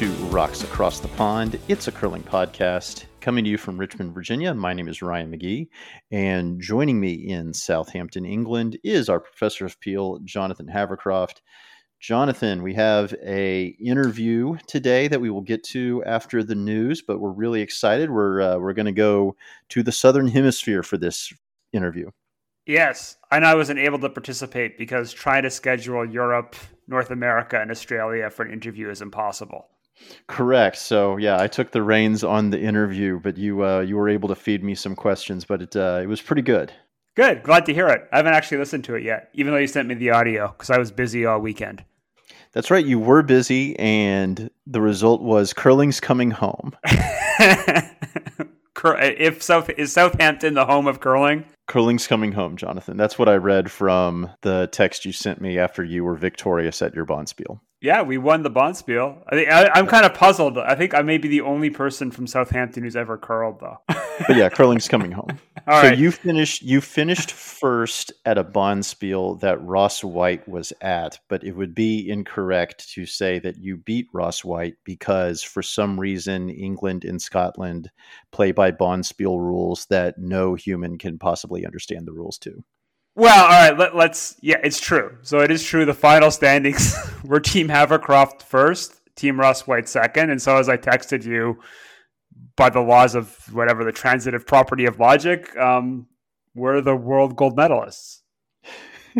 to Rocks Across the Pond. It's a curling podcast coming to you from Richmond, Virginia. My name is Ryan McGee, and joining me in Southampton, England, is our professor of Peel, Jonathan Havercroft. Jonathan, we have a interview today that we will get to after the news, but we're really excited. We're uh, we're going to go to the southern hemisphere for this interview. Yes, and I wasn't able to participate because trying to schedule Europe, North America, and Australia for an interview is impossible. Correct. So yeah, I took the reins on the interview, but you uh, you were able to feed me some questions, but it uh, it was pretty good. Good. Glad to hear it. I haven't actually listened to it yet, even though you sent me the audio because I was busy all weekend. That's right. You were busy, and the result was curling's coming home. if South is Southampton the home of curling? Curling's coming home, Jonathan. That's what I read from the text you sent me after you were victorious at your Bonspiel. Yeah, we won the Bonspiel. I think I, am kind of puzzled. I think I may be the only person from Southampton who's ever curled, though. but yeah, curling's coming home. All so right. you finished you finished first at a Bonspiel that Ross Whyte was at, but it would be incorrect to say that you beat Ross Whyte because for some reason England and Scotland play by Bonspiel rules that no human can possibly understand the rules to. Well, all right. Let, us Yeah, it's true. So it is true. The final standings were Team Havercroft first, Team Ross Whyte second, and so as I texted you, by the laws of whatever the transitive property of logic, um, we're the world gold medalists.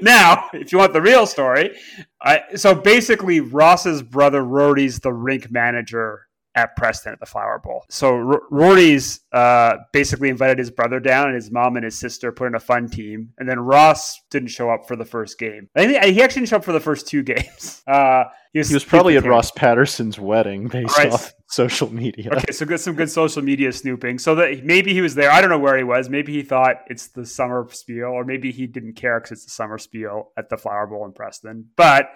now, if you want the real story, I, so basically Ross's brother Rory's the rink manager at Preston at the Flower Bowl. So R- Rory's uh, basically invited his brother down, and his mom and his sister put in a fun team. And then Ross didn't show up for the first game. I think he actually didn't show up for the first two games. Uh, he was, he was probably at Ross Paterson's wedding based right. off social media. Okay, so get some good social media snooping. So that maybe he was there. I don't know where he was. Maybe he thought it's the summer spiel, or maybe he didn't care because it's the summer spiel at the Flower Bowl in Preston. But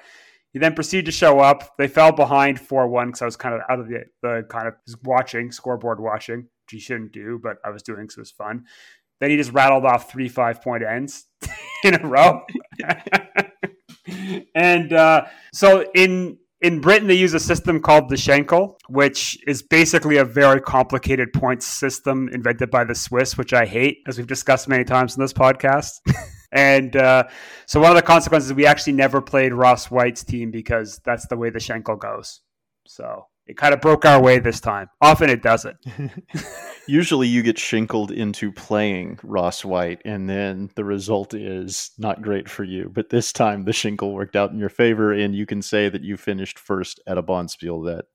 he then proceeded to show up. They fell behind 4 1 because I was kind of out of the, the kind of watching, scoreboard watching, which he shouldn't do, but I was doing because it was fun. Then he just rattled off three five point ends in a row. and uh, so in in Britain, they use a system called the Schenkel, which is basically a very complicated points system invented by the Swiss, which I hate, as we've discussed many times in this podcast. And uh, so one of the consequences, we actually never played Ross Whyte's team because that's the way the Schenkel goes. So it kind of broke our way this time. Often it doesn't. Usually you get shinkled into playing Ross Whyte, and then the result is not great for you. But this time the shinkle worked out in your favor, and you can say that you finished first at a Bonspiel that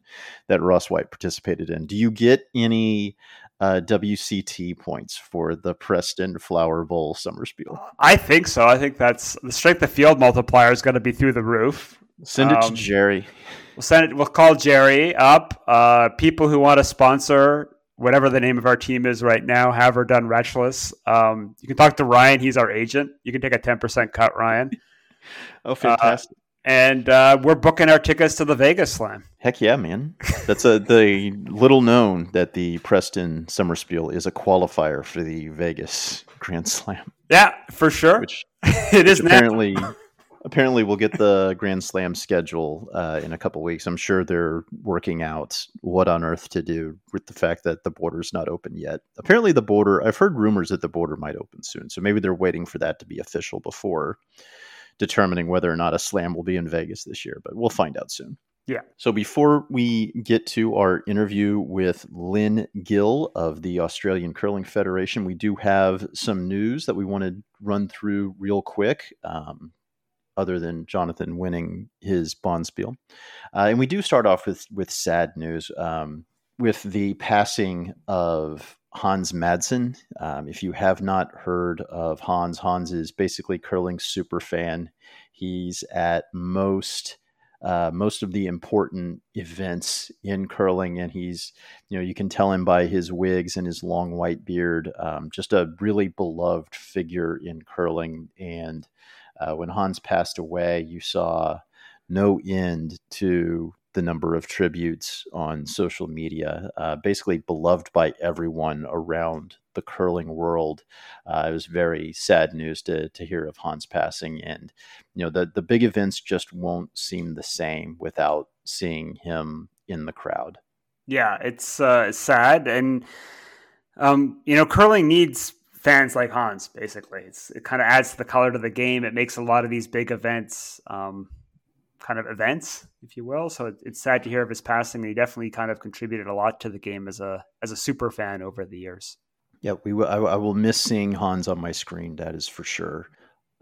that Ross Whyte participated in. Do you get any uh, WCT points for the Preston Flower Bowl Summer Spiel? I think so. I think that's the strength of field multiplier is going to be through the roof. Send it um, to Jerry. We'll send it. We'll call Jerry up. Uh, people who want to sponsor whatever the name of our team is right now, have or done Retchless. Um, you can talk to Ryan. He's our agent. You can take a ten percent cut, Ryan. oh, fantastic! Uh, and uh, we're booking our tickets to the Vegas Slam. Heck yeah, man! That's a the little known that the Preston Summer Spiel is a qualifier for the Vegas Grand Slam. Yeah, for sure. Which it is apparently. Now. Apparently, we'll get the Grand Slam schedule uh, in a couple weeks. I'm sure they're working out what on earth to do with the fact that the border's not open yet. Apparently, the border, I've heard rumors that the border might open soon. So maybe they're waiting for that to be official before determining whether or not a slam will be in Vegas this year, but we'll find out soon. Yeah. So before we get to our interview with Lynn Gill of the Australian Curling Federation, we do have some news that we want to run through real quick. Um, other than Jonathan winning his Bonspiel, uh, and we do start off with with sad news um, with the passing of Hans Madsen. Um, if you have not heard of Hans, Hans is basically curling super fan. He's at most uh, most of the important events in curling, and he's, you know, you can tell him by his wigs and his long white beard, um, just a really beloved figure in curling. And uh, when Hans passed away, you saw no end to the number of tributes on social media. Uh, basically, beloved by everyone around the curling world. Uh, it was very sad news to to hear of Hans passing, and you know the the big events just won't seem the same without seeing him in the crowd. Yeah, it's uh, sad, and um, you know, curling needs fans like Hans. Basically, it's, it kind of adds to the color to the game. It makes a lot of these big events. Um, kind of events, if you will. So it's sad to hear of his passing. He definitely kind of contributed a lot to the game as a as a super fan over the years. Yeah, we will. I, I will miss seeing Hans on my screen. That is for sure.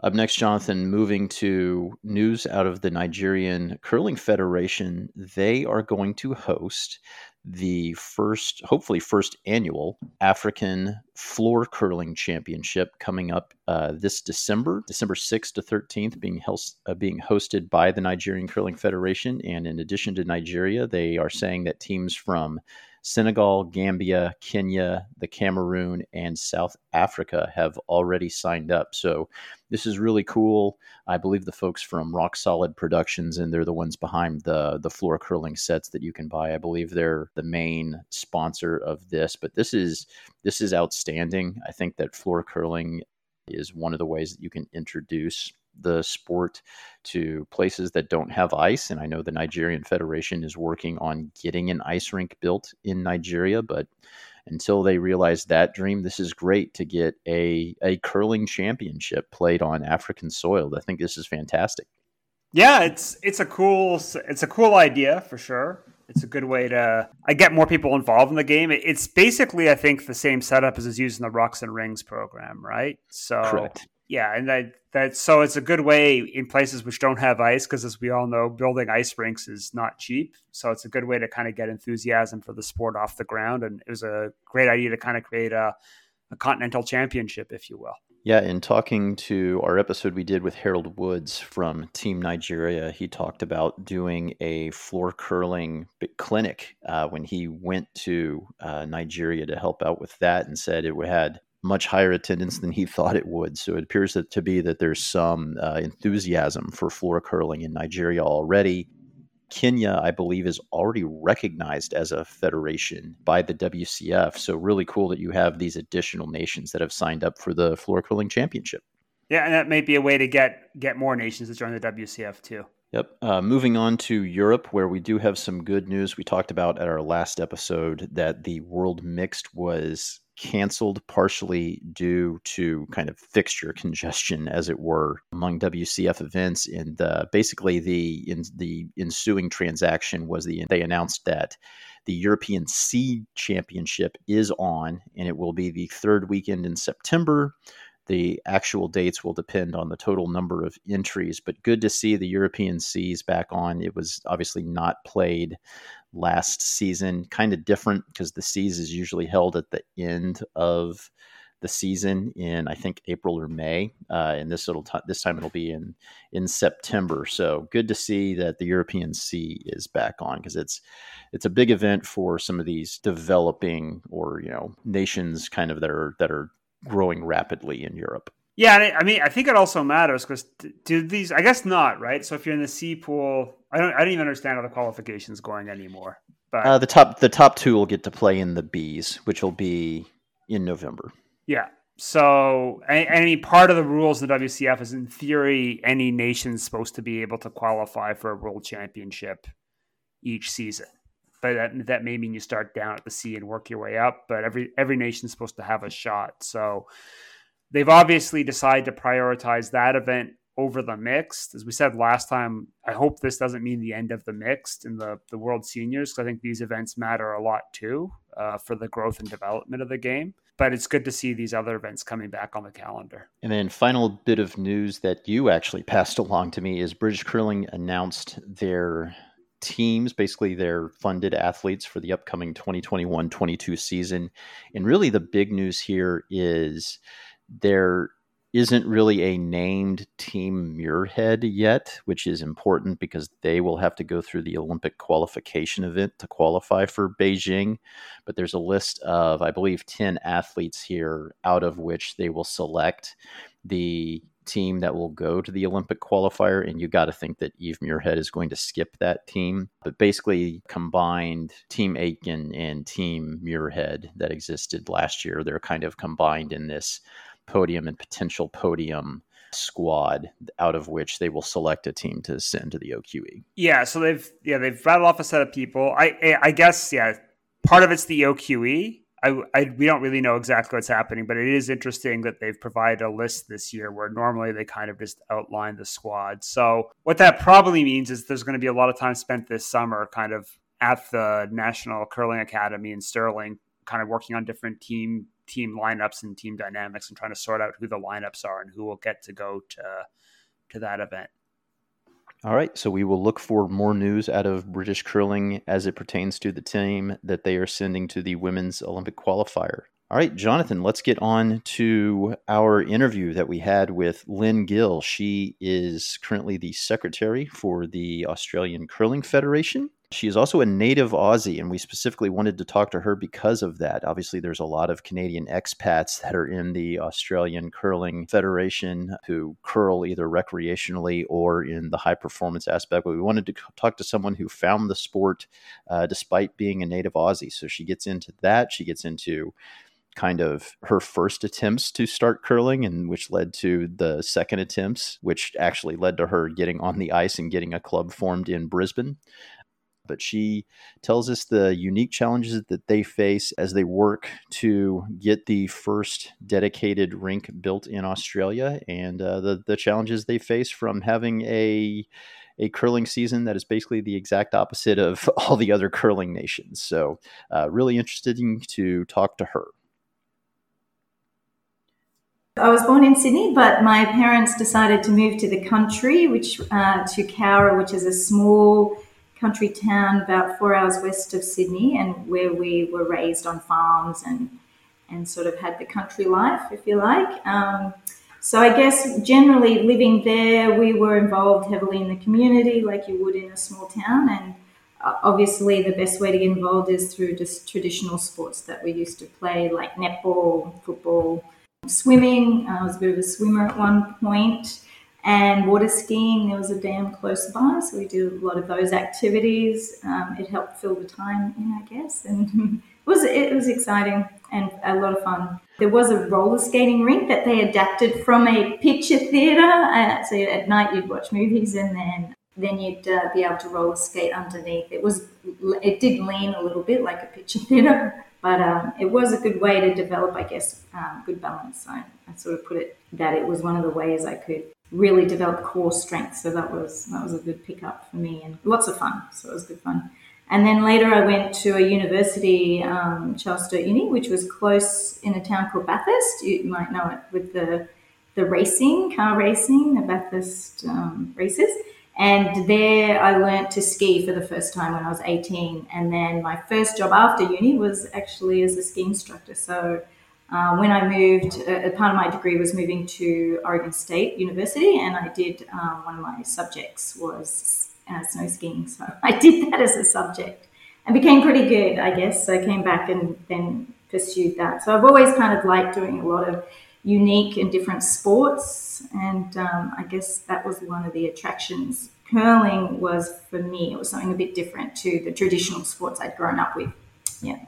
Up next, Jonathan, moving to news out of the Nigerian Curling Federation. They are going to host the first, hopefully, first annual African Floor Curling Championship coming up uh, this December, December 6th to 13th, being, uh, being hosted by the Nigerian Curling Federation. And in addition to Nigeria, they are saying that teams from Senegal, Gambia, Kenya, the Cameroon, and South Africa have already signed up. So this is really cool. I believe the folks from Rock Solid Productions, and they're the ones behind the the floor curling sets that you can buy. I believe they're the main sponsor of this. But this is this is outstanding. I think that floor curling is one of the ways that you can introduce the sport to places that don't have ice. And I know the Nigerian Federation is working on getting an ice rink built in Nigeria, but until they realize that dream, this is great to get a, a curling championship played on African soil. I think this is fantastic. Yeah, it's it's a cool it's a cool idea for sure. It's a good way to I get more people involved in the game. It's basically I think the same setup as is used in the Rocks and Rings program, right? So Correct yeah, and that that so it's a good way in places which don't have ice because as we all know, building ice rinks is not cheap. So it's a good way to kind of get enthusiasm for the sport off the ground, and it was a great idea to kind of create a, a continental championship, if you will. Yeah, in talking to our episode we did with Harold Woods from Team Nigeria, he talked about doing a floor curling clinic uh, when he went to uh, Nigeria to help out with that, and said it had much higher attendance than he thought it would. So it appears that, to be that there's some uh, enthusiasm for floor curling in Nigeria already. Kenya, I believe, is already recognized as a federation by the WCF. So really cool that you have these additional nations that have signed up for the floor curling championship. Yeah, and that may be a way to get get more nations to join the WCF too. Yep. Uh, moving on to Europe, where we do have some good news. We talked about at our last episode that the World Mixed was canceled partially due to kind of fixture congestion, as it were, among WCF events. And uh, basically, the in, the ensuing transaction was the they announced that the European C Championship is on, and it will be the third weekend in September. The actual dates will depend on the total number of entries, but good to see the European Cs back on. It was obviously not played last season. Kind of different because the Cs is usually held at the end of the season in I think April or May, uh, and this little t- this time it'll be in in September. So good to see that the European C is back on because it's it's a big event for some of these developing or you know nations kind of that are that are growing rapidly in Europe. Yeah, I mean, I think it also matters because do these? I guess not, right? So if you're in the C pool, I don't, I don't even understand how the qualifications going anymore. But uh, the top, the top two will get to play in the Bs, which will be in November. Yeah. So any, any part of the rules of the WCF is, in theory, any nation's supposed to be able to qualify for a world championship each season. But that, that may mean you start down at the C and work your way up. But every every nation's supposed to have a shot. So they've obviously decided to prioritize that event over the mixed. As we said last time, I hope this doesn't mean the end of the mixed and the, the World Seniors, because I think these events matter a lot too uh, for the growth and development of the game. But it's good to see these other events coming back on the calendar. And then, final bit of news that you actually passed along to me is British Curling announced their teams, basically their funded athletes for the upcoming 2021 22 season. And really, the big news here is they're isn't really a named team muirhead yet, which is important because they will have to go through the Olympic qualification event to qualify for Beijing. But there's a list of, I believe, 10 athletes here, out of which they will select the team that will go to the Olympic qualifier, and you got to think that Eve Muirhead is going to skip that team. But basically, combined Team Aitken and Team Muirhead that existed last year, they're kind of combined in this podium and potential podium squad out of which they will select a team to send to the OQE. Yeah, so they've yeah they've rattled off a set of people. I I guess yeah, part of it's the OQE I, I, we don't really know exactly what's happening, but it is interesting that they've provided a list this year where normally they kind of just outline the squad. So what that probably means is there's going to be a lot of time spent this summer, kind of at the National Curling Academy in Stirling, kind of working on different team team lineups and team dynamics and trying to sort out who the lineups are and who will get to go to to that event. All right, so we will look for more news out of British curling as it pertains to the team that they are sending to the women's Olympic qualifier. All right, Jonathan, let's get on to our interview that we had with Lynn Gill. She is currently the secretary for the Australian Curling Federation. She is also a native Aussie, and we specifically wanted to talk to her because of that. Obviously, there's a lot of Canadian expats that are in the Australian Curling Federation who curl either recreationally or in the high performance aspect. But we wanted to talk to someone who found the sport uh, despite being a native Aussie. So she gets into that. She gets into kind of her first attempts to start curling and which led to the second attempts which actually led to her getting on the ice and getting a club formed in Brisbane but she tells us the unique challenges that they face as they work to get the first dedicated rink built in Australia and uh, the, the challenges they face from having a a curling season that is basically the exact opposite of all the other curling nations. So, uh, really interesting to talk to her. I was born in Sydney, but my parents decided to move to the country, which uh, to Cowra, which is a small country town about four hours west of Sydney, and where we were raised on farms and and sort of had the country life, if you like. Um, so I guess generally living there, we were involved heavily in the community, like you would in a small town, and uh, obviously the best way to get involved is through just traditional sports that we used to play, like netball, football, swimming. I was a bit of a swimmer at one point and water skiing. There was a dam close by, so we did a lot of those activities. Um, it helped fill the time in, I guess, and it was it was exciting and a lot of fun. There was a roller skating rink that they adapted from a picture theatre. Uh, so at night you'd watch movies, and then then you'd uh, be able to roller skate underneath. It was it did lean a little bit like a picture theatre, but um, it was a good way to develop, I guess, um, good balance. So I sort of put it that it was one of the ways I could really develop core strength. So that was that was a good pickup for me and lots of fun. So it was good fun. And then later I went to a university, um, Charles Sturt Uni, which was close in a town called Bathurst. You might know it with the the racing, car racing, the Bathurst um, races. And there I learned to ski for the first time when I was 18. And then my first job after uni was actually as a ski instructor. So uh, when I moved, uh, part of my degree was moving to Oregon State University, and I did uh, one of my subjects was uh, snow skiing. So I did that as a subject and became pretty good, I guess. So I came back and then pursued that. So I've always kind of liked doing a lot of unique and different sports, and um, I guess that was one of the attractions. Curling was for me; it was something a bit different to the traditional sports I'd grown up with. Yeah.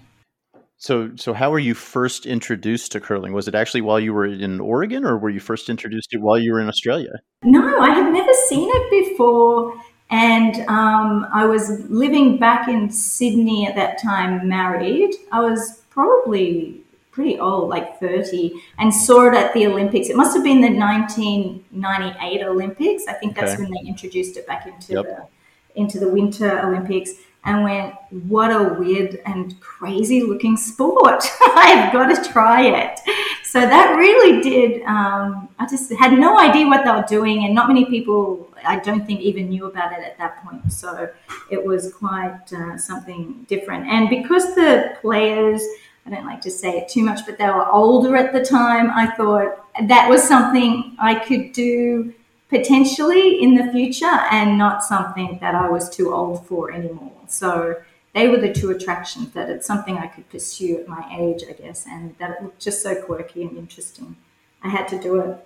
So, so how were you first introduced to curling? Was it actually while you were in Oregon, or were you first introduced to it while you were in Australia? No, I had never seen it before, and um, I was living back in Sydney at that time, married. I was probably pretty old, like thirty, and saw it at the Olympics. It must have been the 1998 Olympics. I think that's okay. when they introduced it back into yep. the into the Winter Olympics and went, What a weird and crazy looking sport. I've got to try it. So that really did, um, I just had no idea what they were doing, and not many people, I don't think, even knew about it at that point. So it was quite uh, something different. And because the players, I don't like to say it too much, but they were older at the time. I thought that was something I could do potentially in the future and not something that I was too old for anymore. So they were the two attractions that it's something I could pursue at my age, I guess, and that it looked just so quirky and interesting. I had to do it.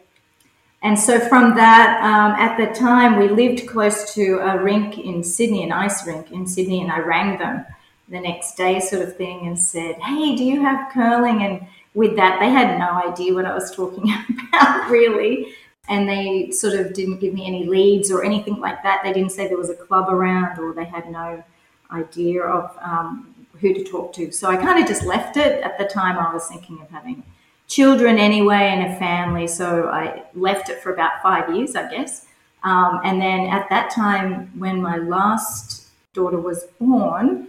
And so from that, um, at the time, we lived close to a rink in Sydney, an ice rink in Sydney, and I rang them the next day, sort of thing, and said, Hey, do you have curling? And with that, they had no idea what I was talking about, really and they sort of didn't give me any leads or anything like that. They didn't say there was a club around, or they had no idea of um, who to talk to. So I kind of just left it. At the time, I was thinking of having children anyway and a family, so I left it for about five years, I guess. Um, and then at that time, when my last daughter was born,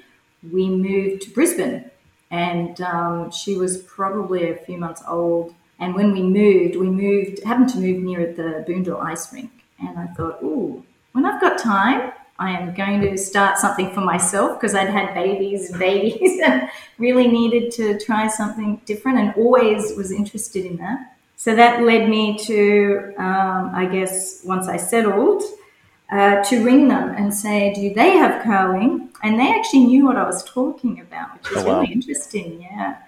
we moved to Brisbane, and um, she was probably a few months old and when we moved, we moved, happened to move near the Boondall Ice Rink. And I thought, ooh, when I've got time, I am going to start something for myself because I'd had babies and babies and really needed to try something different and always was interested in that. So that led me to, um, I guess, once I settled, uh, to ring them and say, do they have curling? And they actually knew what I was talking about, which is oh, wow. really interesting. Yeah.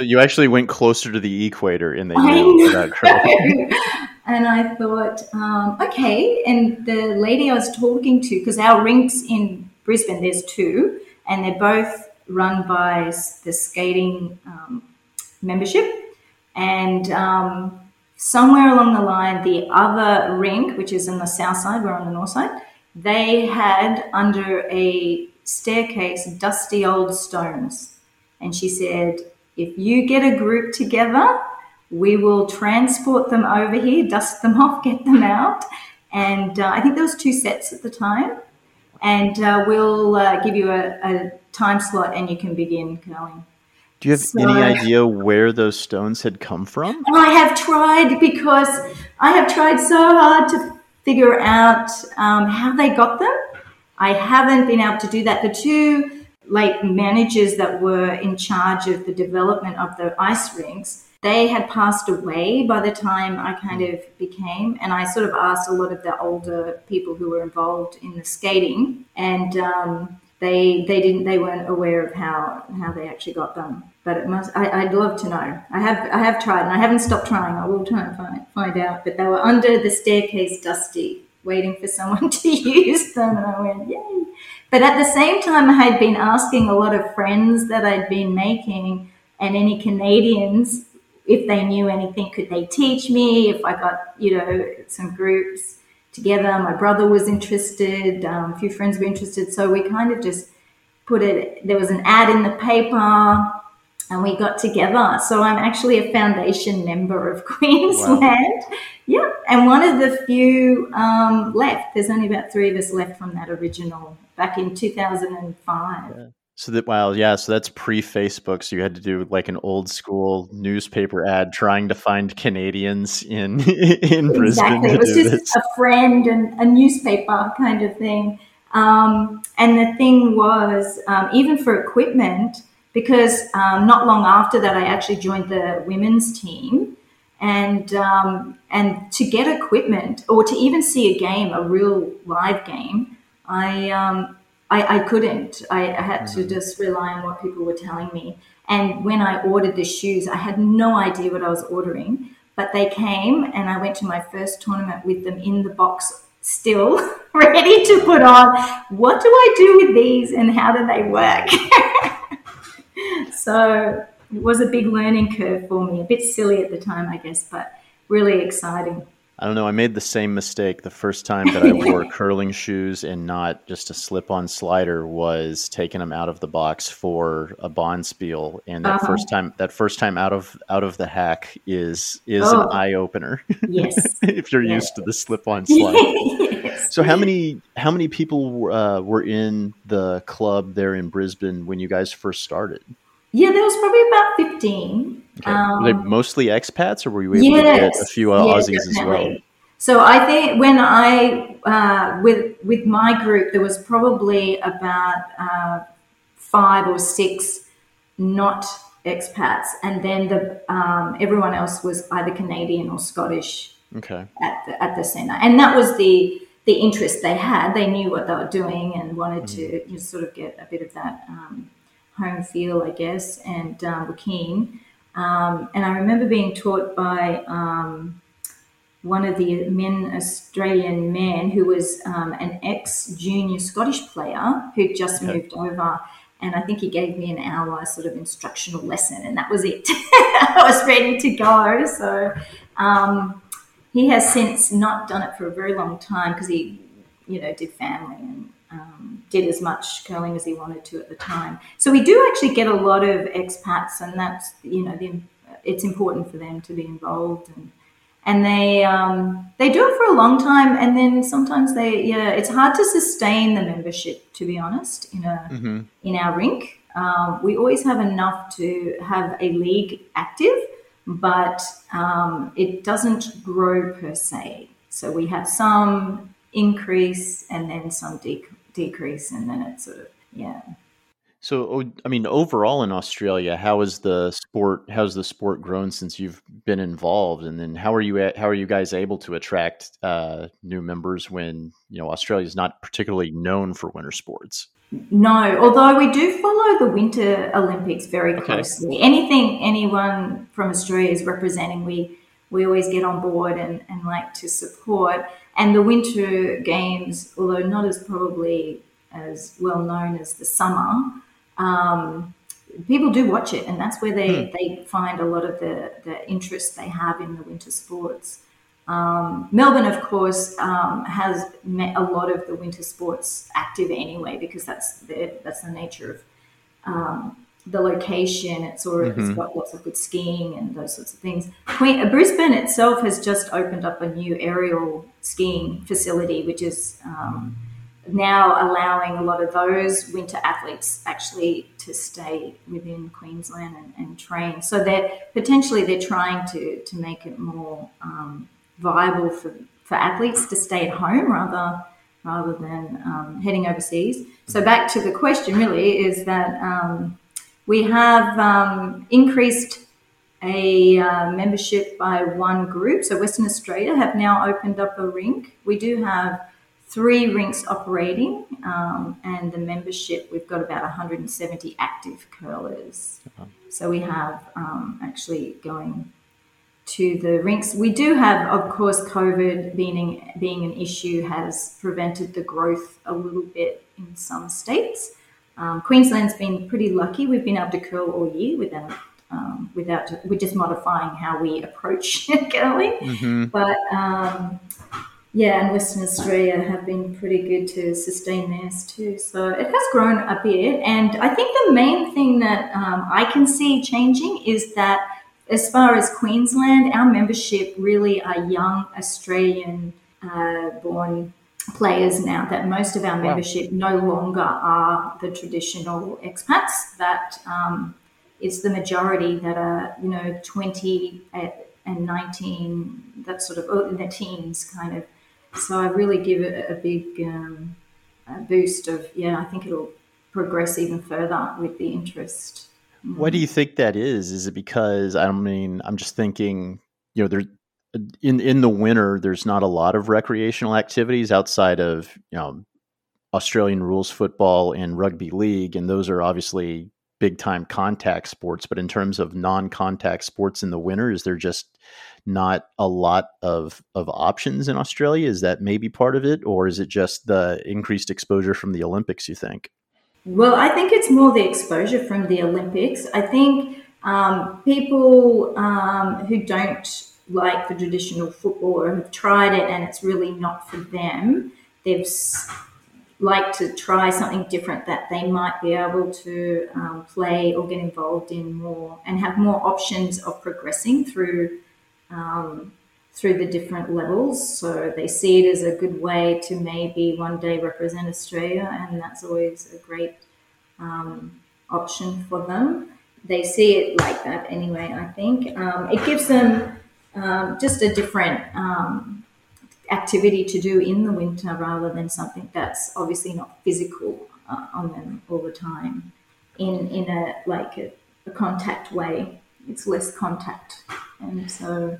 You actually went closer to the equator in the that and I thought, um, okay. And the lady I was talking to, because our rinks in Brisbane, there's two, and they're both run by the skating um, membership. And um, somewhere along the line, the other rink, which is on the south side, we're on the north side, they had under a staircase dusty old stones. And she said, if you get a group together, we will transport them over here, dust them off, get them out. And uh, I think there was two sets at the time. And uh, we'll uh, give you a, a, time slot and you can begin going. Do you have so, any idea where those stones had come from? I have tried because I have tried so hard to figure out um, how they got them. I haven't been able to do that. The two like managers that were in charge of the development of the ice rinks, they had passed away by the time I kind of became. And I sort of asked a lot of the older people who were involved in the skating, and um, they they didn't they weren't aware of how how they actually got them. But it must I, would love to know. I have I have tried and I haven't stopped trying. I will try and find find out. But they were under the staircase, dusty, waiting for someone to use them, and I went yay. But at the same time, I had been asking a lot of friends that I'd been making and any Canadians if they knew anything, could they teach me? If I got, you know, some groups together, my brother was interested, um, a few friends were interested. So we kind of just put it, there was an ad in the paper and we got together. So I'm actually a foundation member of Queensland. Wow. Yeah, and one of the few um, left. There's only about three of us left from that original back in 2005. Yeah. So that wow, yeah. So that's pre-Facebook. So you had to do like an old school newspaper ad trying to find Canadians in in Brisbane. Exactly, it was just this. a friend and a newspaper kind of thing. Um, and the thing was, um, even for equipment, because um, not long after that, I actually joined the women's team, and um, and to get equipment or to even see a game, a real live game, I um, I, I, couldn't. I, I had mm-hmm. to just rely on what people were telling me. And when I ordered the shoes, I had no idea what I was ordering, but they came, and I went to my first tournament with them in the box still ready to put on. What do I do with these and how do they work? so it was a big learning curve for me. A bit silly at the time, I guess, but really exciting. I don't know. I made the same mistake the first time that I wore curling shoes and not just a slip-on slider was taking them out of the box for a bonspiel. and that uh-huh. first time that first time out of out of the hack is is oh. an eye opener. Yes, if you're yeah. used to the slip-on slide. yes. So how many how many people uh, were in the club there in Brisbane when you guys first started? Yeah, there was probably about 15. Okay. Um, were they mostly expats, or were you able yes, to get a few uh, Aussies definitely. as well? So I think when I uh, with with my group, there was probably about uh, five or six not expats, and then the um, everyone else was either Canadian or Scottish. Okay. At the, at the center, and that was the the interest they had. They knew what they were doing and wanted mm. to you know, sort of get a bit of that um, home feel, I guess, and um, were keen. Um, and I remember being taught by um, one of the men, Australian men, who was um, an ex junior Scottish player who just okay. moved over and I think he gave me an hour sort of instructional lesson, and that was it. I was ready to go. So um, he has since not done it for a very long time because he, you know, did family and um, did as much curling as he wanted to at the time. So we do actually get a lot of expats, and that's you know, the, it's important for them to be involved and and they um, they do it for a long time, and then sometimes they yeah, it's hard to sustain the membership. To be honest, in a mm-hmm. in our rink, um, we always have enough to have a league active, but um, it doesn't grow per se. So we have some increase and then some de- decrease, and then it sort of yeah. So, I mean, overall in Australia, how is the sport? How's the sport grown since you've been involved? And then, how are you? How are you guys able to attract uh, new members when you know Australia is not particularly known for winter sports? No, although we do follow the Winter Olympics very closely. Okay. Anything anyone from Australia is representing, we we always get on board and, and like to support. And the Winter Games, although not as probably as well known as the summer um, people do watch it, and that's where they, hmm. they find a lot of the, the interest they have in the winter sports. Um, Melbourne, of course, um, has met a lot of the winter sports active anyway because that's the that's the nature of um, the location. It's already mm-hmm. it's got lots of good skiing and those sorts of things. Queen, Brisbane itself has just opened up a new aerial skiing facility, which is um, now allowing a lot of those winter athletes actually to stay within Queensland and, and train. So they're potentially they're trying to to make it more um, viable for, for athletes to stay at home rather rather than um, heading overseas. So back to the question really is that um, we have um, increased a uh, membership by one group. So Western Australia have now opened up a rink. We do have three rinks operating, um, and the membership we've got about 170 active curlers. So we have um, actually going to the rinks. We do have, of course, COVID being being an issue has prevented the growth a little bit in some states. Um, Queensland's been pretty lucky. We've been able to curl all year without um, without we're just modifying how we approach curling. Mm-hmm. But um, yeah, and Western Australia have been pretty good to sustain theirs too. So it has grown a bit. And I think the main thing that um, I can see changing is that as far as Queensland, our membership really are young Australian uh, born players now, that most of our membership wow. no longer are the traditional expats, that um, it's the majority that are, you know, 20 and 19, that sort of, oh, in their teens kind of so I really give it a big um, a boost of yeah. I think it'll progress even further with the interest. Why do you think that is? Is it because I mean I'm just thinking you know there in in the winter there's not a lot of recreational activities outside of you know Australian rules football and rugby league, and those are obviously big time contact sports. But in terms of non contact sports in the winter, is there just not a lot of of options in Australia? Is that maybe part of it, or is it just the increased exposure from the Olympics? You think? Well, I think it's more the exposure from the Olympics. I think um, people um, who don't like the traditional football or have tried it and it's really not for them, they've like to try something different that they might be able to um, play or get involved in more and have more options of progressing through um, through the different levels. So they see it as a good way to maybe one day represent Australia, and that's always a great um, option for them. They see it like that anyway. I think um, it gives them um, just a different um, activity to do in the winter rather than something that's obviously not physical uh, on them all the time in in a like a a contact way. It's less contact, and so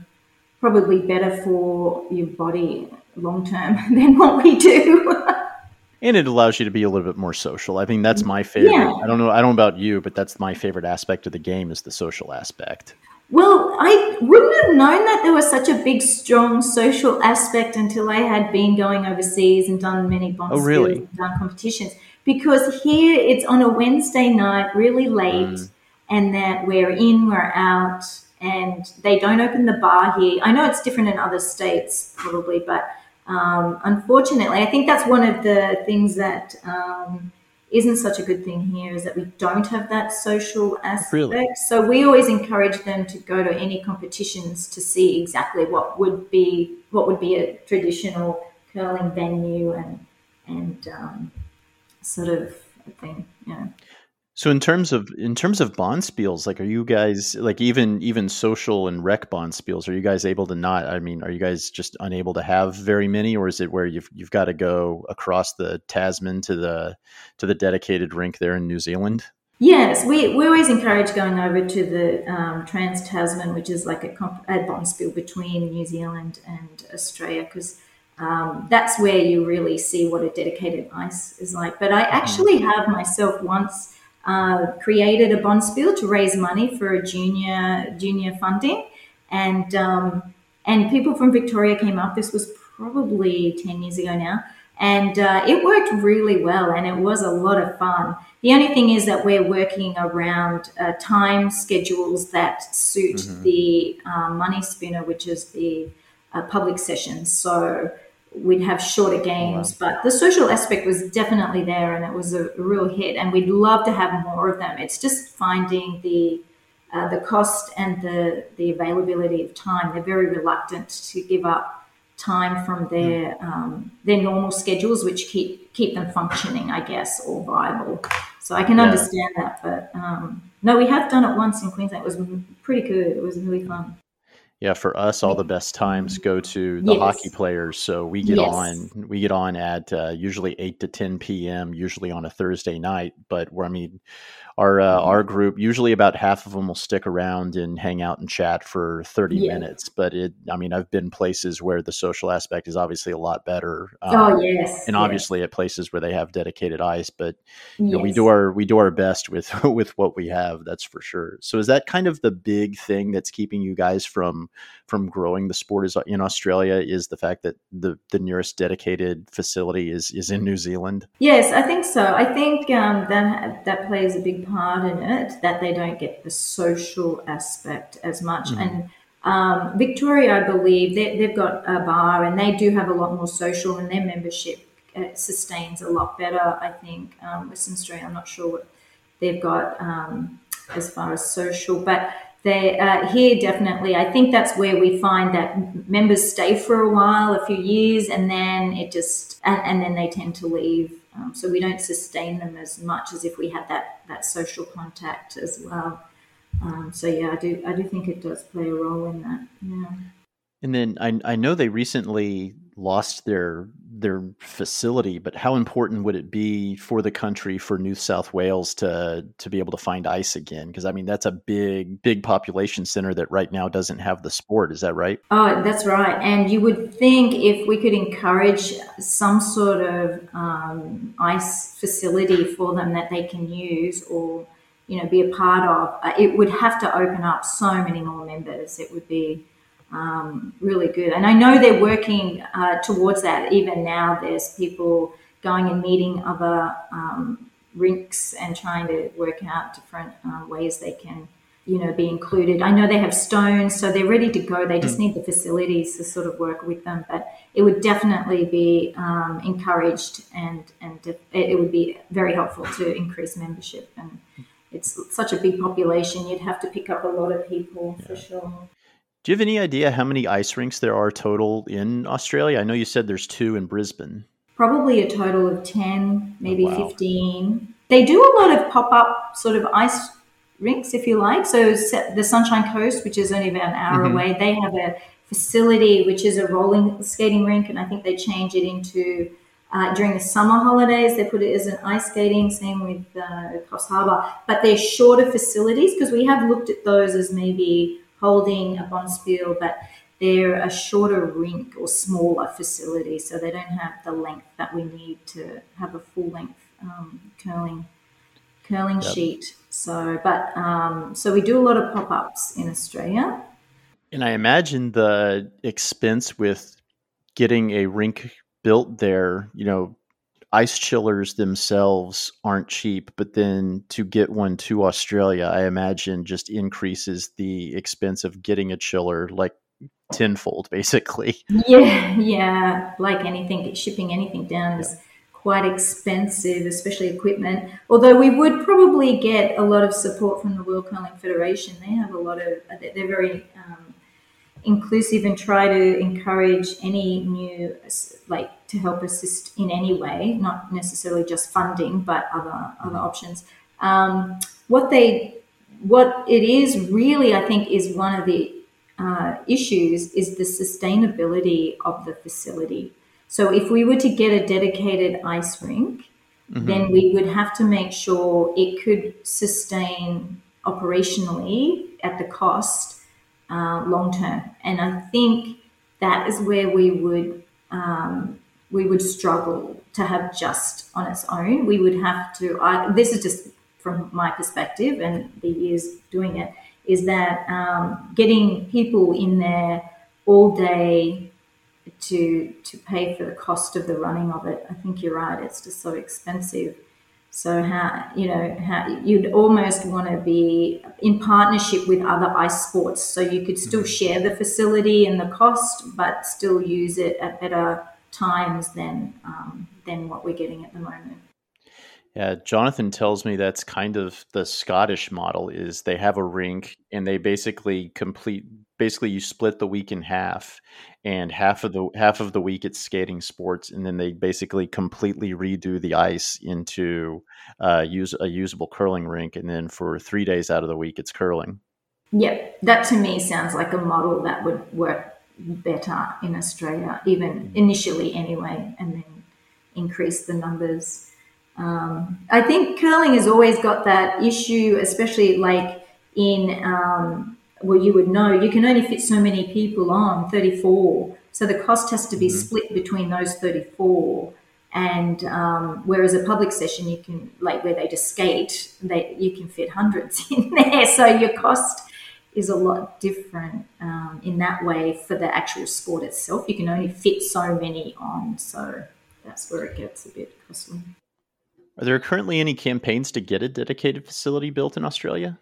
probably better for your body long term than what we do. and it allows you to be a little bit more social. I mean, that's my favorite. Yeah. I don't know. I don't know about you, but that's my favorite aspect of the game is the social aspect. Well, I wouldn't have known that there was such a big, strong social aspect until I had been going overseas and done many bond oh, really? done competitions. Because here it's on a Wednesday night, really late, mm. and that we're in, we're out, and they don't open the bar here. I know it's different in other states, probably, but um, unfortunately, I think that's one of the things that um, isn't such a good thing here is that we don't have that social aspect. Really? So we always encourage them to go to any competitions to see exactly what would be what would be a traditional curling venue and and um, sort of thing. Yeah. So in terms of in terms of bonspiels, like are you guys like even even social and rec bonspiels, are you guys able to not? I mean, are you guys just unable to have very many, or is it where you've you've got to go across the Tasman to the to the dedicated rink there in New Zealand? Yes, we, we always encourage going over to the um, Trans Tasman, which is like a, comp- a between New Zealand and Australia, because um, that's where you really see what a dedicated ice is like. But I mm-hmm. actually have myself once uh, created a bonspiel to raise money for a junior junior funding, and um, and people from Victoria came up. This was probably ten years ago now, and uh, it worked really well, and it was a lot of fun. The only thing is that we're working around uh, time schedules that suit mm-hmm. the uh, money spinner, which is the uh, public sessions. So we'd have shorter games, wow. but the social aspect was definitely there and it was a, real hit. And we'd love to have more of them. It's just finding the uh, the cost and the the availability of time. They're very reluctant to give up time from their mm. um, their normal schedules, which keep keep them functioning, I guess, or viable. So I can yeah. understand that, but um, no, we have done it once in Queensland. It was pretty good. It was really fun. Yeah, for us, all the best times go to the yes. hockey players. So we get yes. on, we get on at uh, usually eight to ten p.m. Usually on a Thursday night. But where I mean, our uh, mm-hmm. our group usually about half of them will stick around and hang out and chat for 30 yeah. minutes but it i mean i've been places where the social aspect is obviously a lot better um, oh yes and obviously yes. at places where they have dedicated ice but you know, we do our we do our best with with what we have that's for sure so is that kind of the big thing that's keeping you guys from from growing the sport is in australia is the fact that the the nearest dedicated facility is is in new zealand yes i think so i think um, that that plays a big part in it that they don't get the social aspect as much. Mm. And um, Victoria, I believe, they, have got a bar and they do have a lot more social, and their membership uh, sustains a lot better. I think um, Western Australia, I'm not sure what they've got um, as far as social, but they uh, here definitely. I think that's where we find that members stay for a while, a few years, and then it just and, and then they tend to leave um, so we don't sustain them as much as if we had that that social contact as well. Um, so yeah, I do I do think it does play a role in that. Yeah. And then I I know they recently lost their their facility, but how important would it be for the country for New South Wales to to be able to find ice again? Because I mean that's a big big population center that right now doesn't have the sport. Is that right? Oh, that's right. And you would think if we could encourage some sort of um, ice facility for them that they can use or you know be a part of, uh, it would have to open up so many more members. It would be um, really good. And I know they're working uh, towards that. Even now, there's people going and meeting other um, rinks and trying to work out different uh, ways they can, you know, be included. I know they have stones, so they're ready to go. They just mm. need the facilities to sort of work with them. But it would definitely be um, encouraged, and and it would be very helpful to increase membership. And it's such a big population; you'd have to pick up a lot of people yeah. for sure. Do you have any idea how many ice rinks there are total in Australia? I know you said there's two in Brisbane. Probably a total of 10, maybe oh, wow. 15. They do a lot of pop up sort of ice rinks, if you like. So the Sunshine Coast, which is only about an hour mm-hmm. away, they have a facility which is a rolling skating rink, and I think they change it into Uh, during the summer holidays, they put it as an ice skating, same with uh, Coffs Harbour. But they're shorter facilities because we have looked at those as maybe holding a bonspiel, but they're a shorter rink or smaller facility, so they don't have the length that we need to have a full length um, curling curling yep. sheet. So, but um, so we do a lot of pop ups in Australia. And I imagine the expense with getting a rink built there, you know, ice chillers themselves aren't cheap, but then to get one to Australia, I imagine just increases the expense of getting a chiller like tenfold, basically. Yeah, yeah. Like anything, shipping anything down is quite expensive, especially equipment. Although we would probably get a lot of support from the World Curling Federation. They have a lot of, they're very um, inclusive and try to encourage any new like to help assist in any way not necessarily just funding but other other options um, what they what it is really i think is one of the uh, issues is the sustainability of the facility so if we were to get a dedicated ice rink mm-hmm. then we would have to make sure it could sustain operationally at the cost uh, long term. And I think that is where we would um, we would struggle to have just on its own. We would have to. I, this is just from my perspective and the years doing it. Is that um, getting people in there all day to to pay for the cost of the running of it? I think you're right. It's just so expensive. So how you know how you'd almost want to be in partnership with other ice sports, so you could still mm-hmm. share the facility and the cost, but still use it at better times than um, than what we're getting at the moment. Yeah, Jonathan tells me that's kind of the Scottish model is they have a rink and they basically complete basically you split the week in half and half of the half of the week it's skating sports and then they basically completely redo the ice into uh, use a usable curling rink and then for 3 days out of the week it's curling. Yeah, that to me sounds like a model that would work better in Australia even mm-hmm. initially anyway and then increase the numbers um, I think curling has always got that issue, especially like in, um, well, you would know, you can only fit so many people on 34. So the cost has to be mm-hmm. split between those 34. And um, whereas a public session, you can, like where they just skate, they, you can fit hundreds in there. So your cost is a lot different um, in that way for the actual sport itself. You can only fit so many on. So that's where it gets a bit costly. Are there currently any campaigns to get a dedicated facility built in Australia?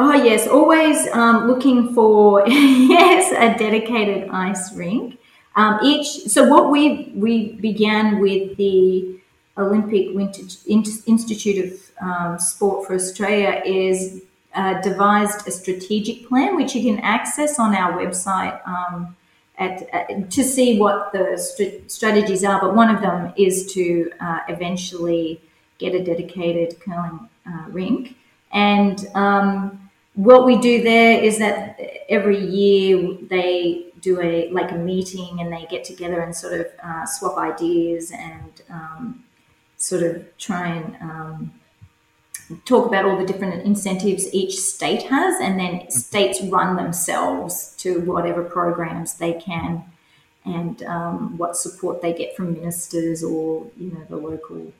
Oh yes, always um, looking for yes a dedicated ice rink. Um, each so what we we began with the Olympic Winter Institute of um, Sport for Australia is uh, devised a strategic plan which you can access on our website um, at, at, to see what the st- strategies are. But one of them is to uh, eventually get a dedicated curling uh, rink. And um, what we do there is that every year they do a like a meeting and they get together and sort of uh, swap ideas and um, sort of try and um, talk about all the different incentives each state has, and then mm-hmm. states run themselves to whatever programs they can and um, what support they get from ministers or you know the local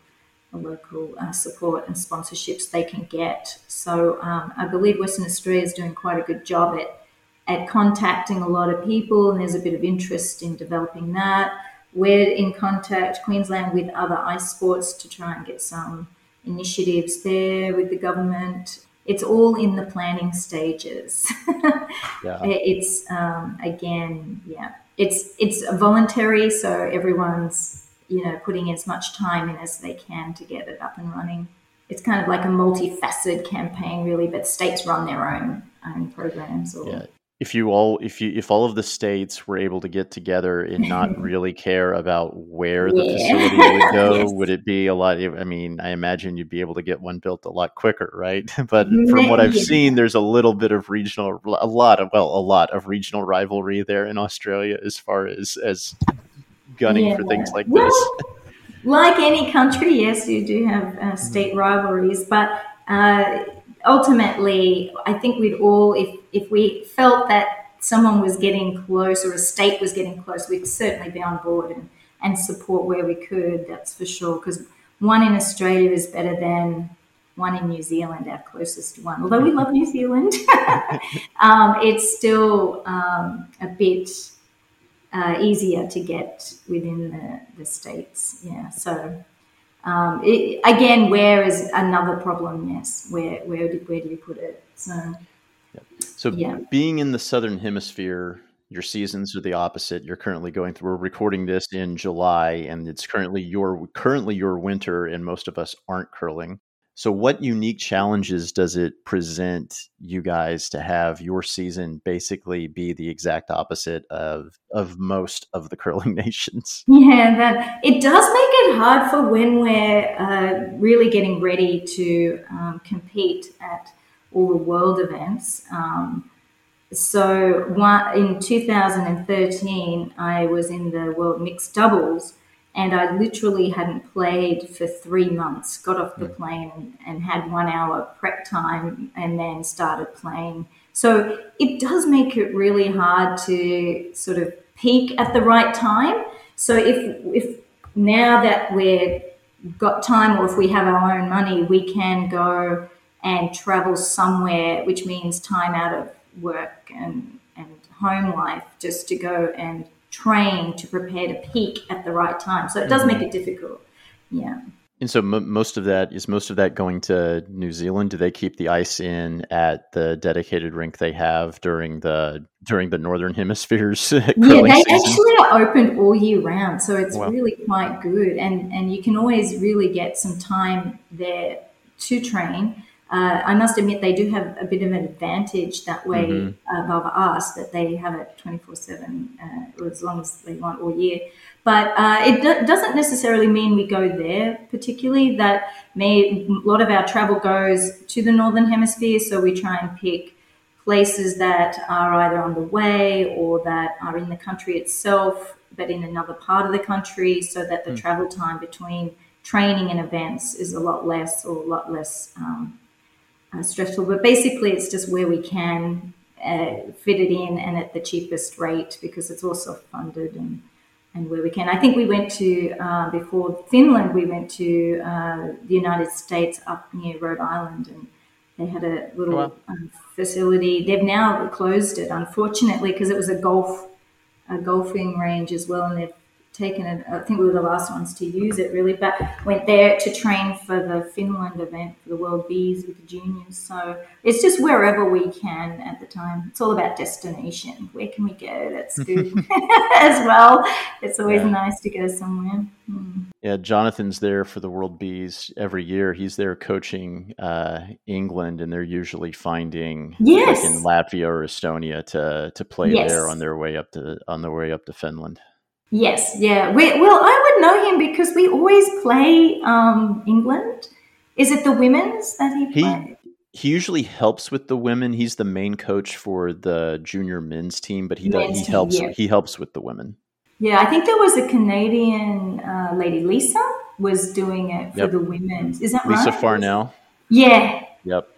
local uh, support and sponsorships they can get. So um, I believe Western Australia is doing quite a good job at at contacting a lot of people, and there's a bit of interest in developing that. We're in contact Queensland with other ice sports to try and get some initiatives there with the government. It's all in the planning stages. yeah. It's um, again, yeah, it's it's voluntary, so everyone's you know, putting as much time in as they can to get it up and running. It's kind of like a multifaceted campaign, really, but states run their own own programs. Or... Yeah. If you all, if you, if all of the states were able to get together and not really care about where the yeah. facility would go, yes. would it be a lot? I mean, I imagine you'd be able to get one built a lot quicker, right? but from what I've yeah. seen, there's a little bit of regional, a lot of, well, a lot of regional rivalry there in Australia as far as as gunning yeah. for things like well, this. like any country, yes, you do have uh, state rivalries, but uh, ultimately, I think we'd all, if if we felt that someone was getting close or a state was getting close, we'd certainly be on board and, and support where we could. That's for sure. Because one in Australia is better than one in New Zealand, our closest one. Although we love New Zealand, um, it's still um, a bit uh, easier to get within the, the states. Yeah. So um, it, again, where is another problem? Yes. Where where do, where do you put it? So. So yeah. being in the southern hemisphere, your seasons are the opposite. You're currently going through. We're recording this in July, and it's currently your currently your winter, and most of us aren't curling. So, what unique challenges does it present you guys to have your season basically be the exact opposite of of most of the curling nations? Yeah, that it does make it hard for when we're uh, really getting ready to um, compete at all the world events. Um, so, one, in 2013, I was in the world mixed doubles and I literally hadn't played for three months. Got off the plane and had one hour prep time, and then started playing. So it does make it really hard to sort of peak at the right time. So if if now that we've got time, or if we have our own money, we can go and travel somewhere, which means time out of work and and home life, just to go and train to prepare to peak at the right time. So it does make mm-hmm. it difficult. Yeah. And so m- most of that is most of that going to New Zealand. Do they keep the ice in at the dedicated rink they have during the during the northern hemispheres? yeah, they season? actually are open all year round, so it's wow. really quite good. And and you can always really get some time there to train. Uh, I must admit they do have a bit of an advantage that way mm-hmm. above us that they have it 24 uh, 7 as long as they want all year. But uh, it do- doesn't necessarily mean we go there particularly. That may a lot of our travel goes to the northern hemisphere, so we try and pick places that are either on the way or that are in the country itself, but in another part of the country, so that the mm. travel time between training and events is a lot less or a lot less. Um, uh, stressful. But basically, it's just where we can uh, fit it in and at the cheapest rate because it's also funded and and where we can. I think we went to uh, before Finland. We went to uh, the United States up near Rhode Island and. They had a little wow. um, facility. They've now closed it, unfortunately, because it was a golf, a golfing range as well, and they've taken it. I think we were the last ones to use it really, but went there to train for the Finland event for the World Bs with the juniors. So it's just wherever we can at the time. It's all about destination. Where can we go? That's good as well. It's always yeah. nice to go somewhere. Hmm. Yeah, Jonathan's there for the World Bs every year. He's there coaching uh, England, and they're usually finding yes. like in Latvia or Estonia to to play yes. there on their way up to on their way up to Finland. Yes, yeah. We, well, I would know him because we always play um, England. Is it the women's that he plays? He, usually helps with the women. He's the main coach for the junior men's team, but he does, he team, helps yeah. he helps with the women. Yeah, I think there was a Canadian uh, lady, Lisa, was doing it for yep. the women's. Is that Lisa right? Lisa Farnell. Yeah. Yep.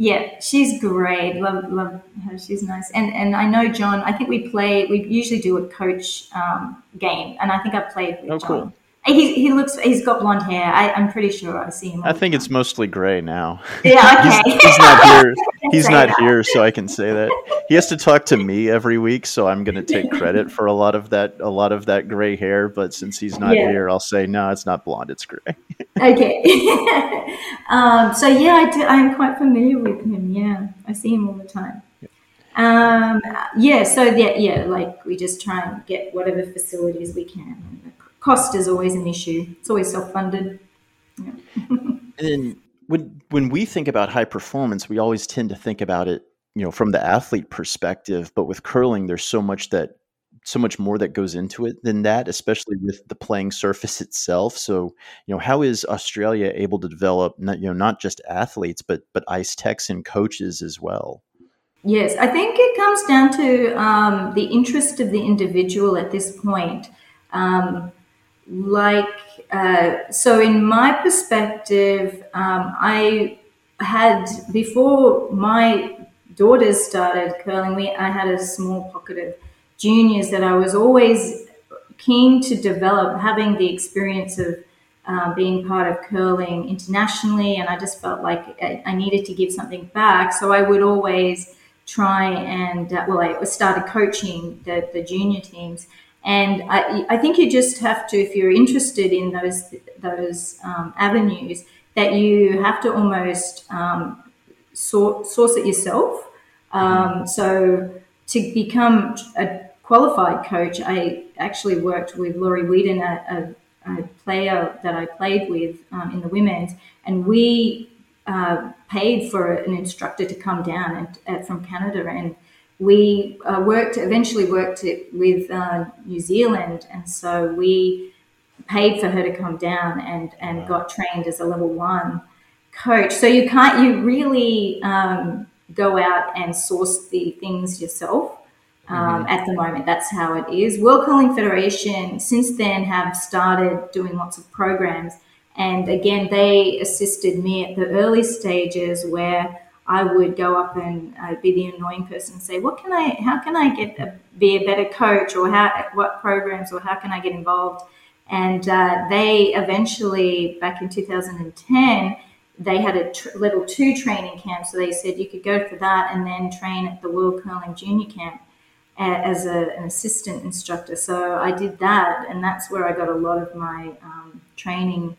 Yeah, she's great. Love love her. She's nice. And and I know John. I think we play. We usually do a coach um, game, and I think I played with oh, John. Cool. He, he looks he's got blonde hair. I, am pretty sure I see him. I think it's mostly gray now. Yeah, okay. he's, he's, not here. He's not that. here, so I can say that. He has to talk to me every week, so I'm going to take credit for a lot of that a lot of that gray hair. But since he's not yeah. here, I'll say no, it's not blonde. It's gray. okay. um, so yeah, I do, I'm quite familiar with him. Yeah, I see him all the time. Um, yeah, so yeah, yeah, like we just try and get whatever facilities we can cost is always an issue. It's always self-funded. Yeah. and when when we think about high performance, we always tend to think about it, you know, from the athlete perspective. But with curling, there's so much that so much more that goes into it than that, especially with the playing surface itself. So, you know, how is Australia able to develop not, you know not just athletes but but ice techs and coaches as well? Yes, I think it comes down to um, the interest of the individual at this point. Um, like uh, so in my perspective, um, I had before my daughters started curling. We I had a small pocket of juniors that I was always keen to develop, having the experience of uh, being part of curling internationally, and I just felt like I, I, needed to give something back. So I would always try and uh, well, I started coaching the, the junior teams, and I, I think you just have to, if you're interested in those those um, avenues, that you have to almost um, source, source it yourself. Um, so to become a qualified coach, I actually worked with Laurie Weeden, a, a, a player that I played with um, in the women's, and we uh, paid for an instructor to come down and, uh, from Canada, and we uh, worked eventually worked with uh, New Zealand, and so we paid for her to come down and and wow. got trained as a level one coach. So you can't you really um, go out and source the things yourself. Um, mm-hmm. At the moment, that's how it is. World Curling Federation, since then, have started doing lots of programs. And again, they assisted me at the early stages where I would go up and uh, be the annoying person and say, "What can I? How can I get a, be a better coach? Or how? What programs? Or how can I get involved?" And uh, they eventually, back in 2010, they had a tr- level two training camp. So they said you could go for that and then train at the World Curling Junior Camp as a, an assistant instructor. So I did that, and that's where I got a lot of my um, training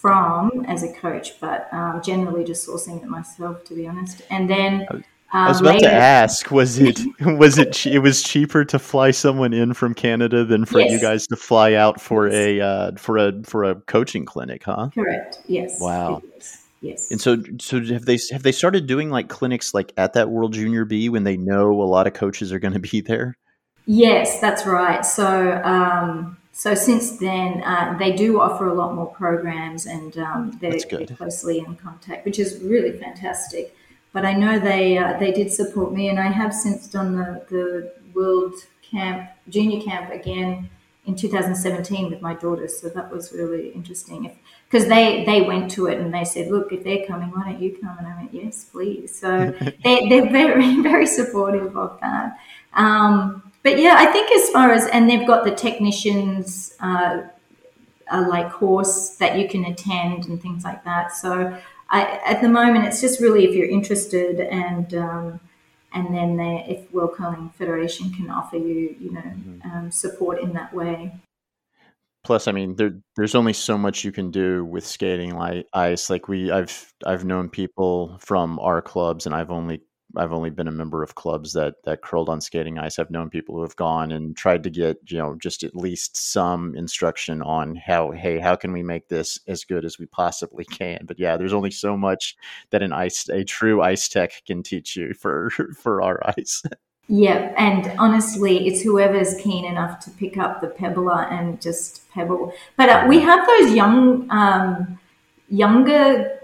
from as a coach, but um, generally just sourcing it myself, to be honest. And then. Um, I was about later, to ask: Was it was it it was cheaper to fly someone in from Canada than for yes. you guys to fly out for yes. a uh, for a for a coaching clinic? Huh? Correct. Yes. Wow. Yes. And so, so have they have they started doing like clinics like at that World Junior B when they know a lot of coaches are going to be there? Yes, that's right. So, um, so since then, uh, they do offer a lot more programs, and um, they're, they're, closely in contact, which is really fantastic. But I know they uh, they did support me, and I have since done the the World Camp Junior Camp again in 2017 with my daughters. So that was really interesting. Because they, they went to it and they said, look, if they're coming, why don't you come? And I went, yes, please. So they, they're very, very supportive of that. Um, but yeah, I think as far as, and they've got the technicians, uh, uh, like course that you can attend and things like that. So I, at the moment, it's just really if you're interested and, um, and then they, if World Curling Federation can offer you, you know, mm-hmm. um, support in that way. Plus, I mean, there, there's only so much you can do with skating like ice. Like we, I've, I've known people from our clubs, and I've only I've only been a member of clubs that that curled on skating ice. I've known people who have gone and tried to get you know just at least some instruction on how hey how can we make this as good as we possibly can. But yeah, there's only so much that an ice a true ice tech can teach you for for our ice. Yeah, and honestly, it's whoever's keen enough to pick up the pebbler and just pebble. But uh, we have those young, um, younger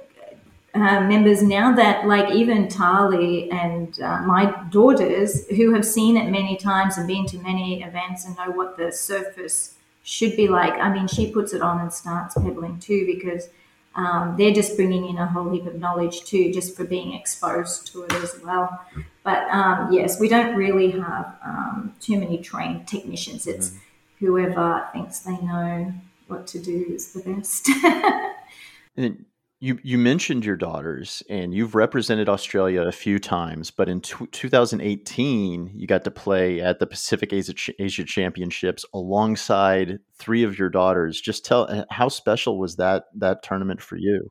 uh, members now that, like even Tahli and uh, my daughters, who have seen it many times and been to many events and know what the surface should be like. I mean, she puts it on and starts pebbling too because um, they're just bringing in a whole heap of knowledge too, just for being exposed to it as well. But um, yes, we don't really have um, too many trained technicians. It's mm-hmm. whoever thinks they know what to do is the best. you you mentioned your daughters, and you've represented Australia a few times, but in t- 2018, you got to play at the Pacific Asia, Asia Championships alongside three of your daughters. Just tell uh, how special was that that tournament for you?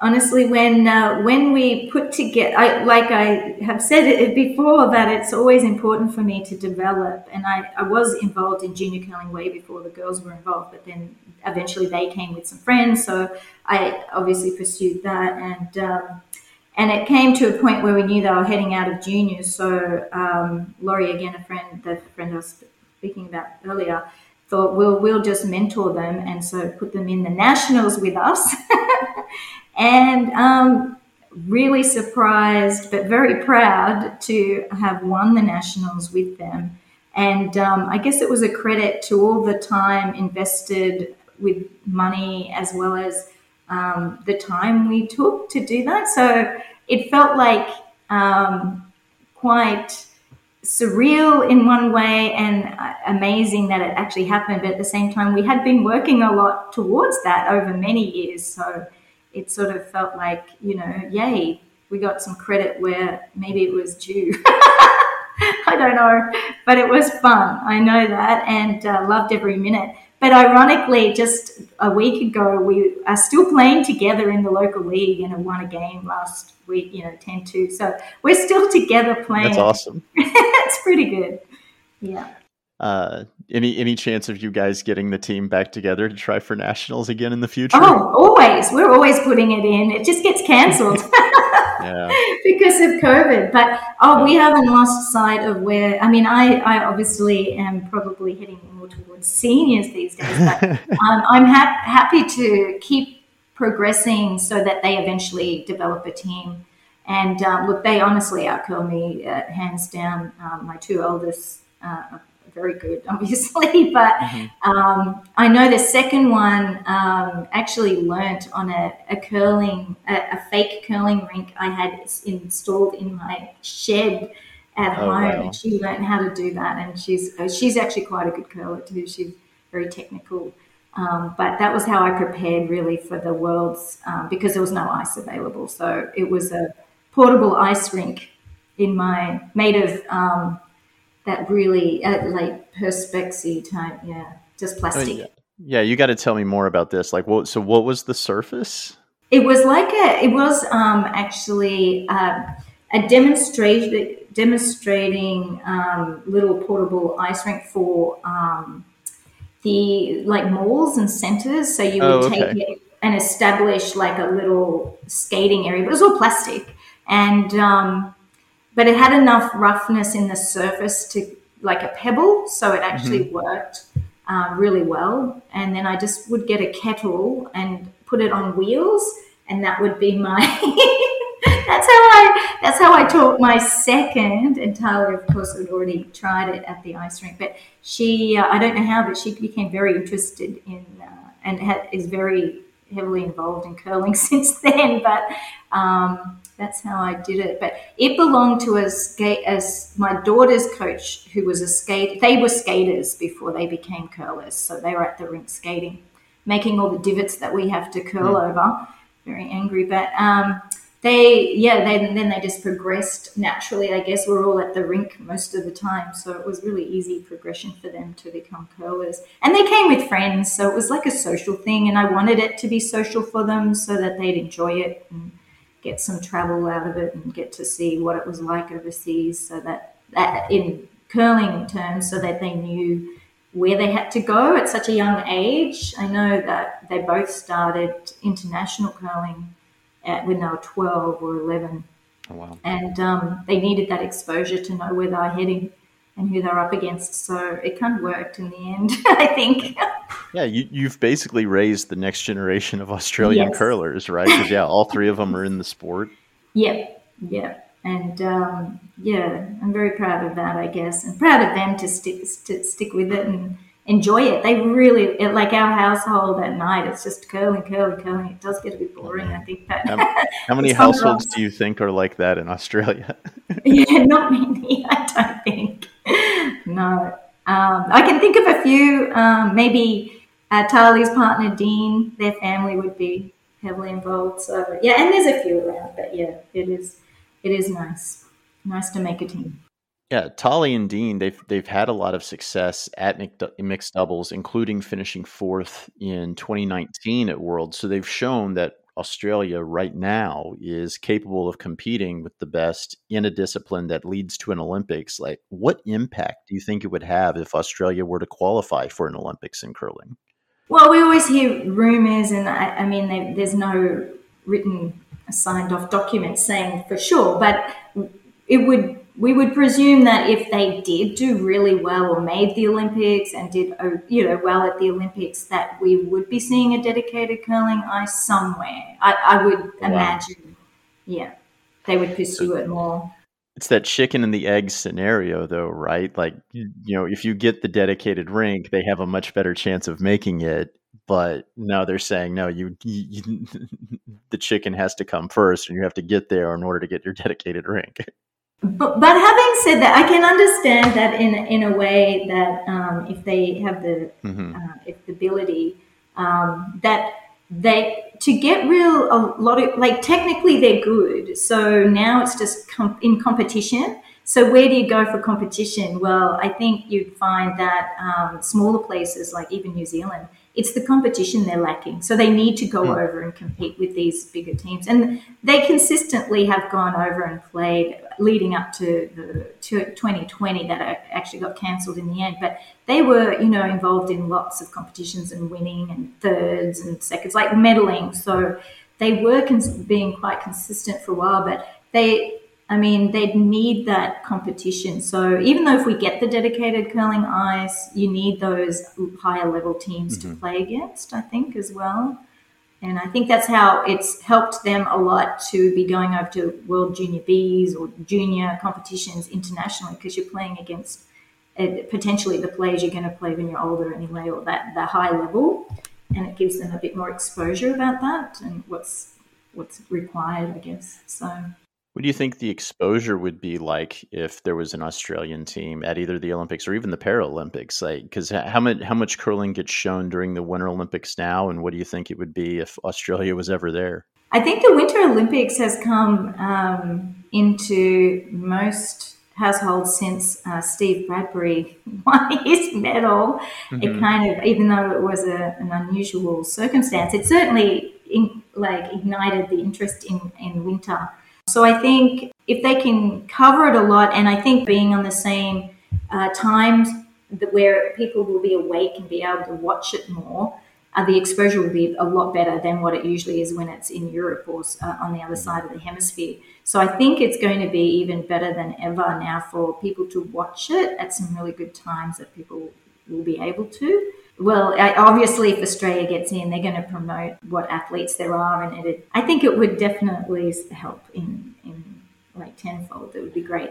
Honestly, when uh, when we put together, I, like I have said it before, that it's always important for me to develop. And I, I was involved in junior curling way before the girls were involved, but then eventually they came with some friends, so I obviously pursued that. And um, and it came to a point where we knew they were heading out of juniors. So um, Laurie, again, a friend, the friend I was speaking about earlier thought we'll we'll just mentor them and so put them in the nationals with us and um, really surprised but very proud to have won the nationals with them. And um, I guess it was a credit to all the time invested with money as well as um, the time we took to do that. So it felt like um, quite surreal in one way and uh, amazing that it actually happened. But at the same time, we had been working a lot towards that over many years. So it sort of felt like, you know, yay, we got some credit where maybe it was due. I don't know, but it was fun. I know that and uh, loved every minute. But ironically, just a week ago, we are still playing together in the local league and have won a game last week, you know, 10 2. So we're still together playing. That's awesome. That's pretty good. Yeah. Uh, any any chance of you guys getting the team back together to try for nationals again in the future? Oh, always. We're always putting it in. It just gets cancelled. yeah. because of COVID. But oh, we haven't lost sight of where. I mean, I I obviously am probably heading more towards seniors these days, but um, I'm ha- happy to keep progressing so that they eventually develop a team. And um, look, they honestly outcurl me uh, hands down. Um, my two eldest uh, very good, obviously. But mm-hmm. um, I know the second one um, actually learnt on a, a curling, a, a, fake curling rink I had installed in my shed at oh, home. Wow. She learned how to do that, and she's uh, she's actually quite a good curler too. She's very technical. Um, but that was how I prepared really for the worlds um, because there was no ice available. So it was a portable ice rink in my made of um, that really uh, like perspexy type, yeah, just plastic. yeah. yeah, you got to tell me more about this. Like, what? So, what was the surface? It was like a. It was um, actually uh, a demonstration demonstrating um, little portable ice rink for um, the like malls and centers. So you would oh, okay. take it and establish like a little skating area, but it was all plastic and. Um, but it had enough roughness in the surface to like a pebble, so it actually mm-hmm. worked uh, really well. And then I just would get a kettle and put it on wheels, and that would be my. that's how I. That's how I taught my second. And Tyler, of course, had already tried it at the ice rink, but she. Uh, I don't know how, but she became very interested in uh, and ha- is very heavily involved in curling since then. But um, that's how I did it. But it belonged to a skate as my daughter's coach, who was a skate. They were skaters before they became curlers, so they were at the rink skating, making all the divots that we have to curl mm. over. Very angry, but um, they yeah they, then they just progressed naturally. I guess we're all at the rink most of the time, so it was really easy progression for them to become curlers. And they came with friends, so it was like a social thing, and I wanted it to be social for them so that they'd enjoy it. And, get some travel out of it and get to see what it was like overseas so that, that in curling terms so that they knew where they had to go at such a young age. I know that they both started international curling at, when they were 12 or 11. Oh, wow. And um, they needed that exposure to know where they were heading and who they're up against. So it kind of worked in the end, I think. Yeah, you, have basically raised the next generation of Australian yes. curlers, right? Because yeah, all three of them are in the sport. Yep, yep. And um, yeah, I'm very proud of that, I guess, and proud of them to stick to stick with it and enjoy it. They really like our household at night. It's just curling, curling, curling. It does get a bit boring, I think. But how, how many households do you think are like that in Australia? yeah, not many. I don't think. No, um, I can think of a few. Um, maybe uh, Tahli's partner Dean, their family would be heavily involved. So yeah, and there's a few around, but yeah, it is it is nice, nice to make a team. Yeah, Tahli and Dean, they've they've had a lot of success at mixed doubles, including finishing fourth in 2019 at Worlds. So they've shown that Australia right now is capable of competing with the best in a discipline that leads to an Olympics. Like, what impact do you think it would have if Australia were to qualify for an Olympics in curling? Well, we always hear rumors, and I, I mean, they, there's no written signed off document saying for sure, but it would we would presume that if they did do really well or made the Olympics and did uh, you know well at the Olympics, that we would be seeing a dedicated curling ice somewhere. I, I would wow. imagine, yeah, they would pursue it more. It's that chicken and the egg scenario, though, right? Like you know, if you get the dedicated rink, they have a much better chance of making it but no, they're saying no. You, you, the chicken has to come first, and you have to get there in order to get your dedicated rank. But, but having said that, I can understand that in in a way that um, if they have the mm-hmm. uh, if the ability um, that they to get real a lot of like technically they're good. So now it's just com- in competition. So where do you go for competition? Well, I think you'd find that um, smaller places like even New Zealand it's the competition they're lacking. So they need to go mm. over and compete with these bigger teams. And they consistently have gone over and played leading up to the 2020 that actually got cancelled in the end. But they were, you know, involved in lots of competitions and winning and thirds and seconds, like medaling. So they were cons- being quite consistent for a while, but they I mean, they'd need that competition. So even though if we get the dedicated curling ice, you need those higher level teams mm-hmm. to play against, I think, as well. And I think that's how it's helped them a lot to be going over to World Junior Bs or junior competitions internationally because you're playing against uh, potentially the players you're going to play when you're older anyway, or that the high level, and it gives them a bit more exposure about that and what's what's required, I guess. So what do you think the exposure would be like if there was an Australian team at either the Olympics or even the Paralympics? Like, because how much how much curling gets shown during the Winter Olympics now, and what do you think it would be if Australia was ever there? I think the Winter Olympics has come um, into most households since uh, Steve Bradbury won his medal. Mm-hmm. It kind of, even though it was a, an unusual circumstance, it certainly in, like ignited the interest in in winter so I think if they can cover it a lot, and I think being on the same uh, times that where people will be awake and be able to watch it more, uh, the exposure will be a lot better than what it usually is when it's in Europe or uh, on the other side of the hemisphere. So I think it's going to be even better than ever now for people to watch it at some really good times that people will be able to well, obviously, if Australia gets in, they're going to promote what athletes there are, and it, I think it would definitely help in in like tenfold. It would be great.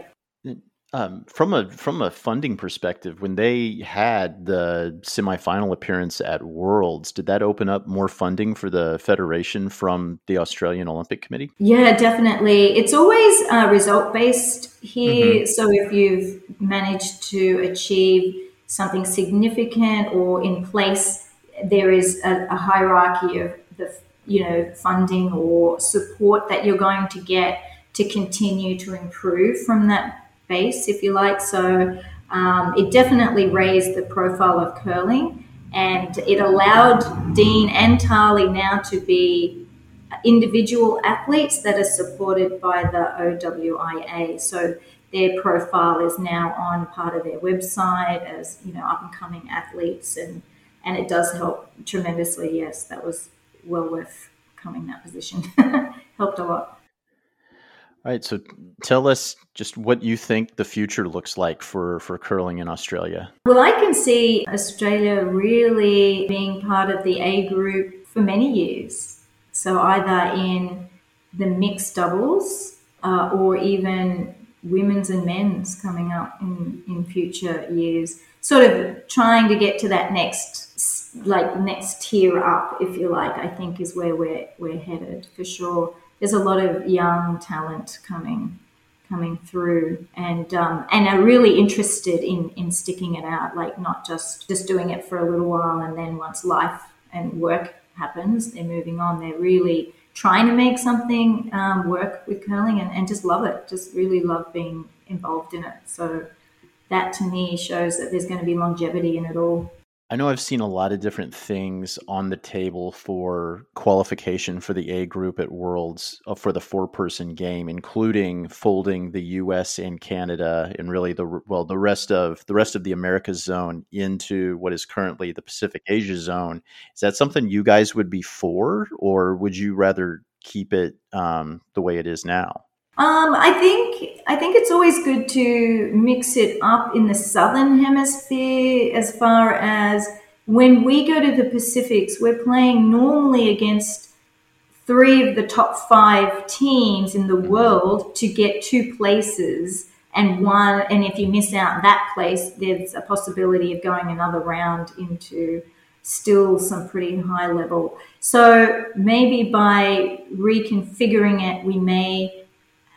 Um, from a from a funding perspective, when they had the semifinal appearance at Worlds, did that open up more funding for the federation from the Australian Olympic Committee? Yeah, definitely. It's always uh, result based here. Mm-hmm. So if you've managed to achieve something significant or in place, there is a, a hierarchy of the you know funding or support that you're going to get to continue to improve from that base, if you like. So um, it definitely raised the profile of curling, and it allowed Dean and Tahli now to be individual athletes that are supported by the OWIA. So their profile is now on part of their website as you know up and coming athletes and and it does help tremendously. Yes that was well worth coming that position. Helped a lot. All right so tell us just what you think the future looks like for for curling in australia. Well i can see australia really being part of the a group for many years. So either in the mixed doubles uh, or even women's and men's coming up in, in future years, sort of trying to get to that next like next tier up, if you like, I think is where we're we're headed for sure. There's a lot of young talent coming coming through and um, and are really interested in in sticking it out, like not just just doing it for a little while and then once life and work happens, they're moving on. They're really trying to make something um, work with curling and, and just love it, just really love being involved in it. So that to me shows that there's going to be longevity in it all. I know I've seen a lot of different things on the table for qualification for the A group at Worlds uh, for the four person game, including folding the US and Canada and really the well the rest of the rest of the Americas zone into what is currently the Pacific Asia zone. Is that something you guys would be for, or would you rather keep it um, the way it is now? Um, I think I think it's always good to mix it up in the southern hemisphere as far as when we go to the Pacifics, we're playing normally against three of the top five teams in the world to get two places and one and if you miss out that place there's a possibility of going another round into still some pretty high level. So maybe by reconfiguring it, we may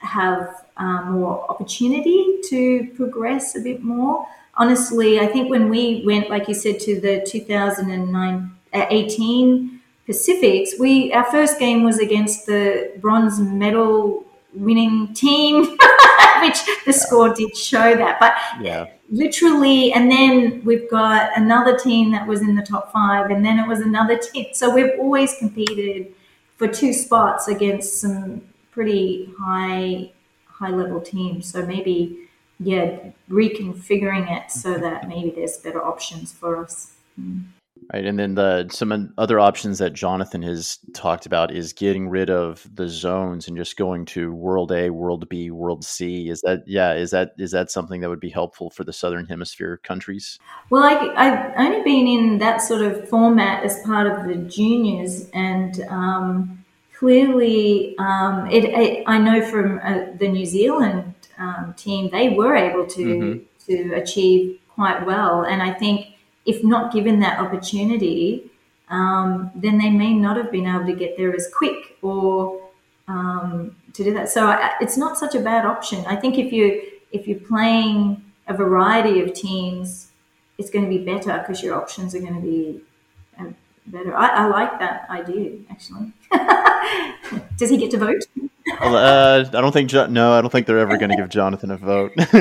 have uh, more opportunity to progress a bit more. Honestly, I think when we went, like you said, to the 2009 uh, 18 Pacifics, we our first game was against the bronze medal winning team, which the score did show that. But Yeah. literally, and then we've got another team that was in the top five, and then it was another team. So we've always competed for two spots against some pretty high high level team. So maybe yeah, reconfiguring it so that maybe there's better options for us. Right, and then the some other options that Jonathan has talked about is getting rid of the zones and just going to World A, World B, World C. Is that yeah? Is that is that something that would be helpful for the Southern Hemisphere countries? Well, I, I've only been in that sort of format as part of the juniors, and um, clearly, um, it, it, I know from uh, the New Zealand um, team, they were able to Mhm. to achieve quite well, and I think if not given that opportunity, um, then they may not have been able to get there as quick or um, to do that. So I, it's not such a bad option. I think if you if you're playing a variety of teams, it's going to be better because your options are going to be better. I, I like that idea actually. Does he get to vote? Uh, I don't think Jo- no, I don't think they're ever going to give Jonathan a vote.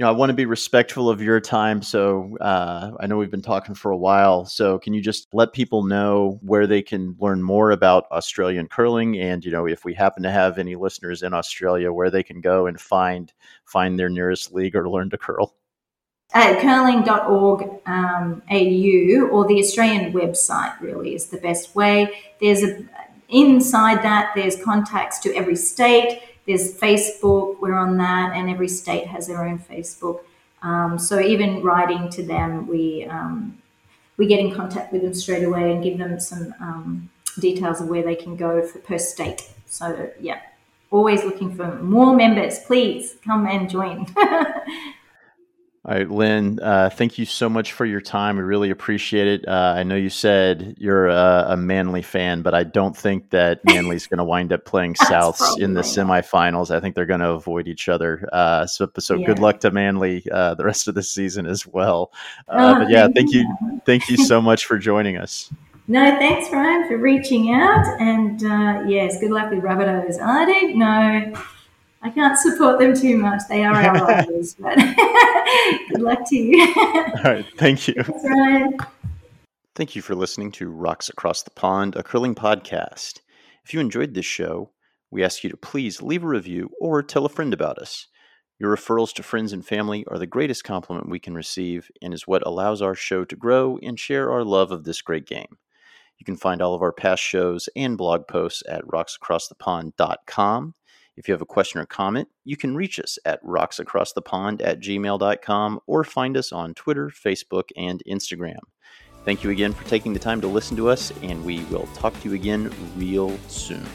you know, I want to be respectful of your time. So uh, I know we've been talking for a while. So can you just let people know where they can learn more about Australian curling, and you know, if we happen to have any listeners in Australia, where they can go and find find their nearest league or learn to curl? At curling.org um, or the Australian website really is the best way. There's a inside that there's contacts to every state. There's Facebook, we're on that, and every state has their own Facebook. Um, so even writing to them, we um, we get in contact with them straight away and give them some um, details of where they can go for per state. So yeah, always looking for more members. Please come and join. All right, Lynn, uh, thank you so much for your time. We really appreciate it. Uh, I know you said you're a, a Manly fan, but I don't think that Manly's going to wind up playing Souths in the semifinals. I think they're going to avoid each other. Uh, so, so good luck to Manly uh, the rest of the season as well. Uh, Oh, but yeah, thank thank you, thank you so much for joining us. No, thanks, Ryan, for reaching out. And uh, yes, good luck with Rabbitohs. I don't know. I can't support them too much. They are our rivals, but good luck to you. All right, thank you. Thanks, Ryan. Thank you for listening to Rocks Across the Pond, a curling podcast. If you enjoyed this show, we ask you to please leave a review or tell a friend about us. Your referrals to friends and family are the greatest compliment we can receive and is what allows our show to grow and share our love of this great game. You can find all of our past shows and blog posts at rocksacrossthepond.com. If you have a question or comment, you can reach us at rocksacrossthepond at gmail.com or find us on Twitter, Facebook, and Instagram. Thank you again for taking the time to listen to us, and we will talk to you again real soon.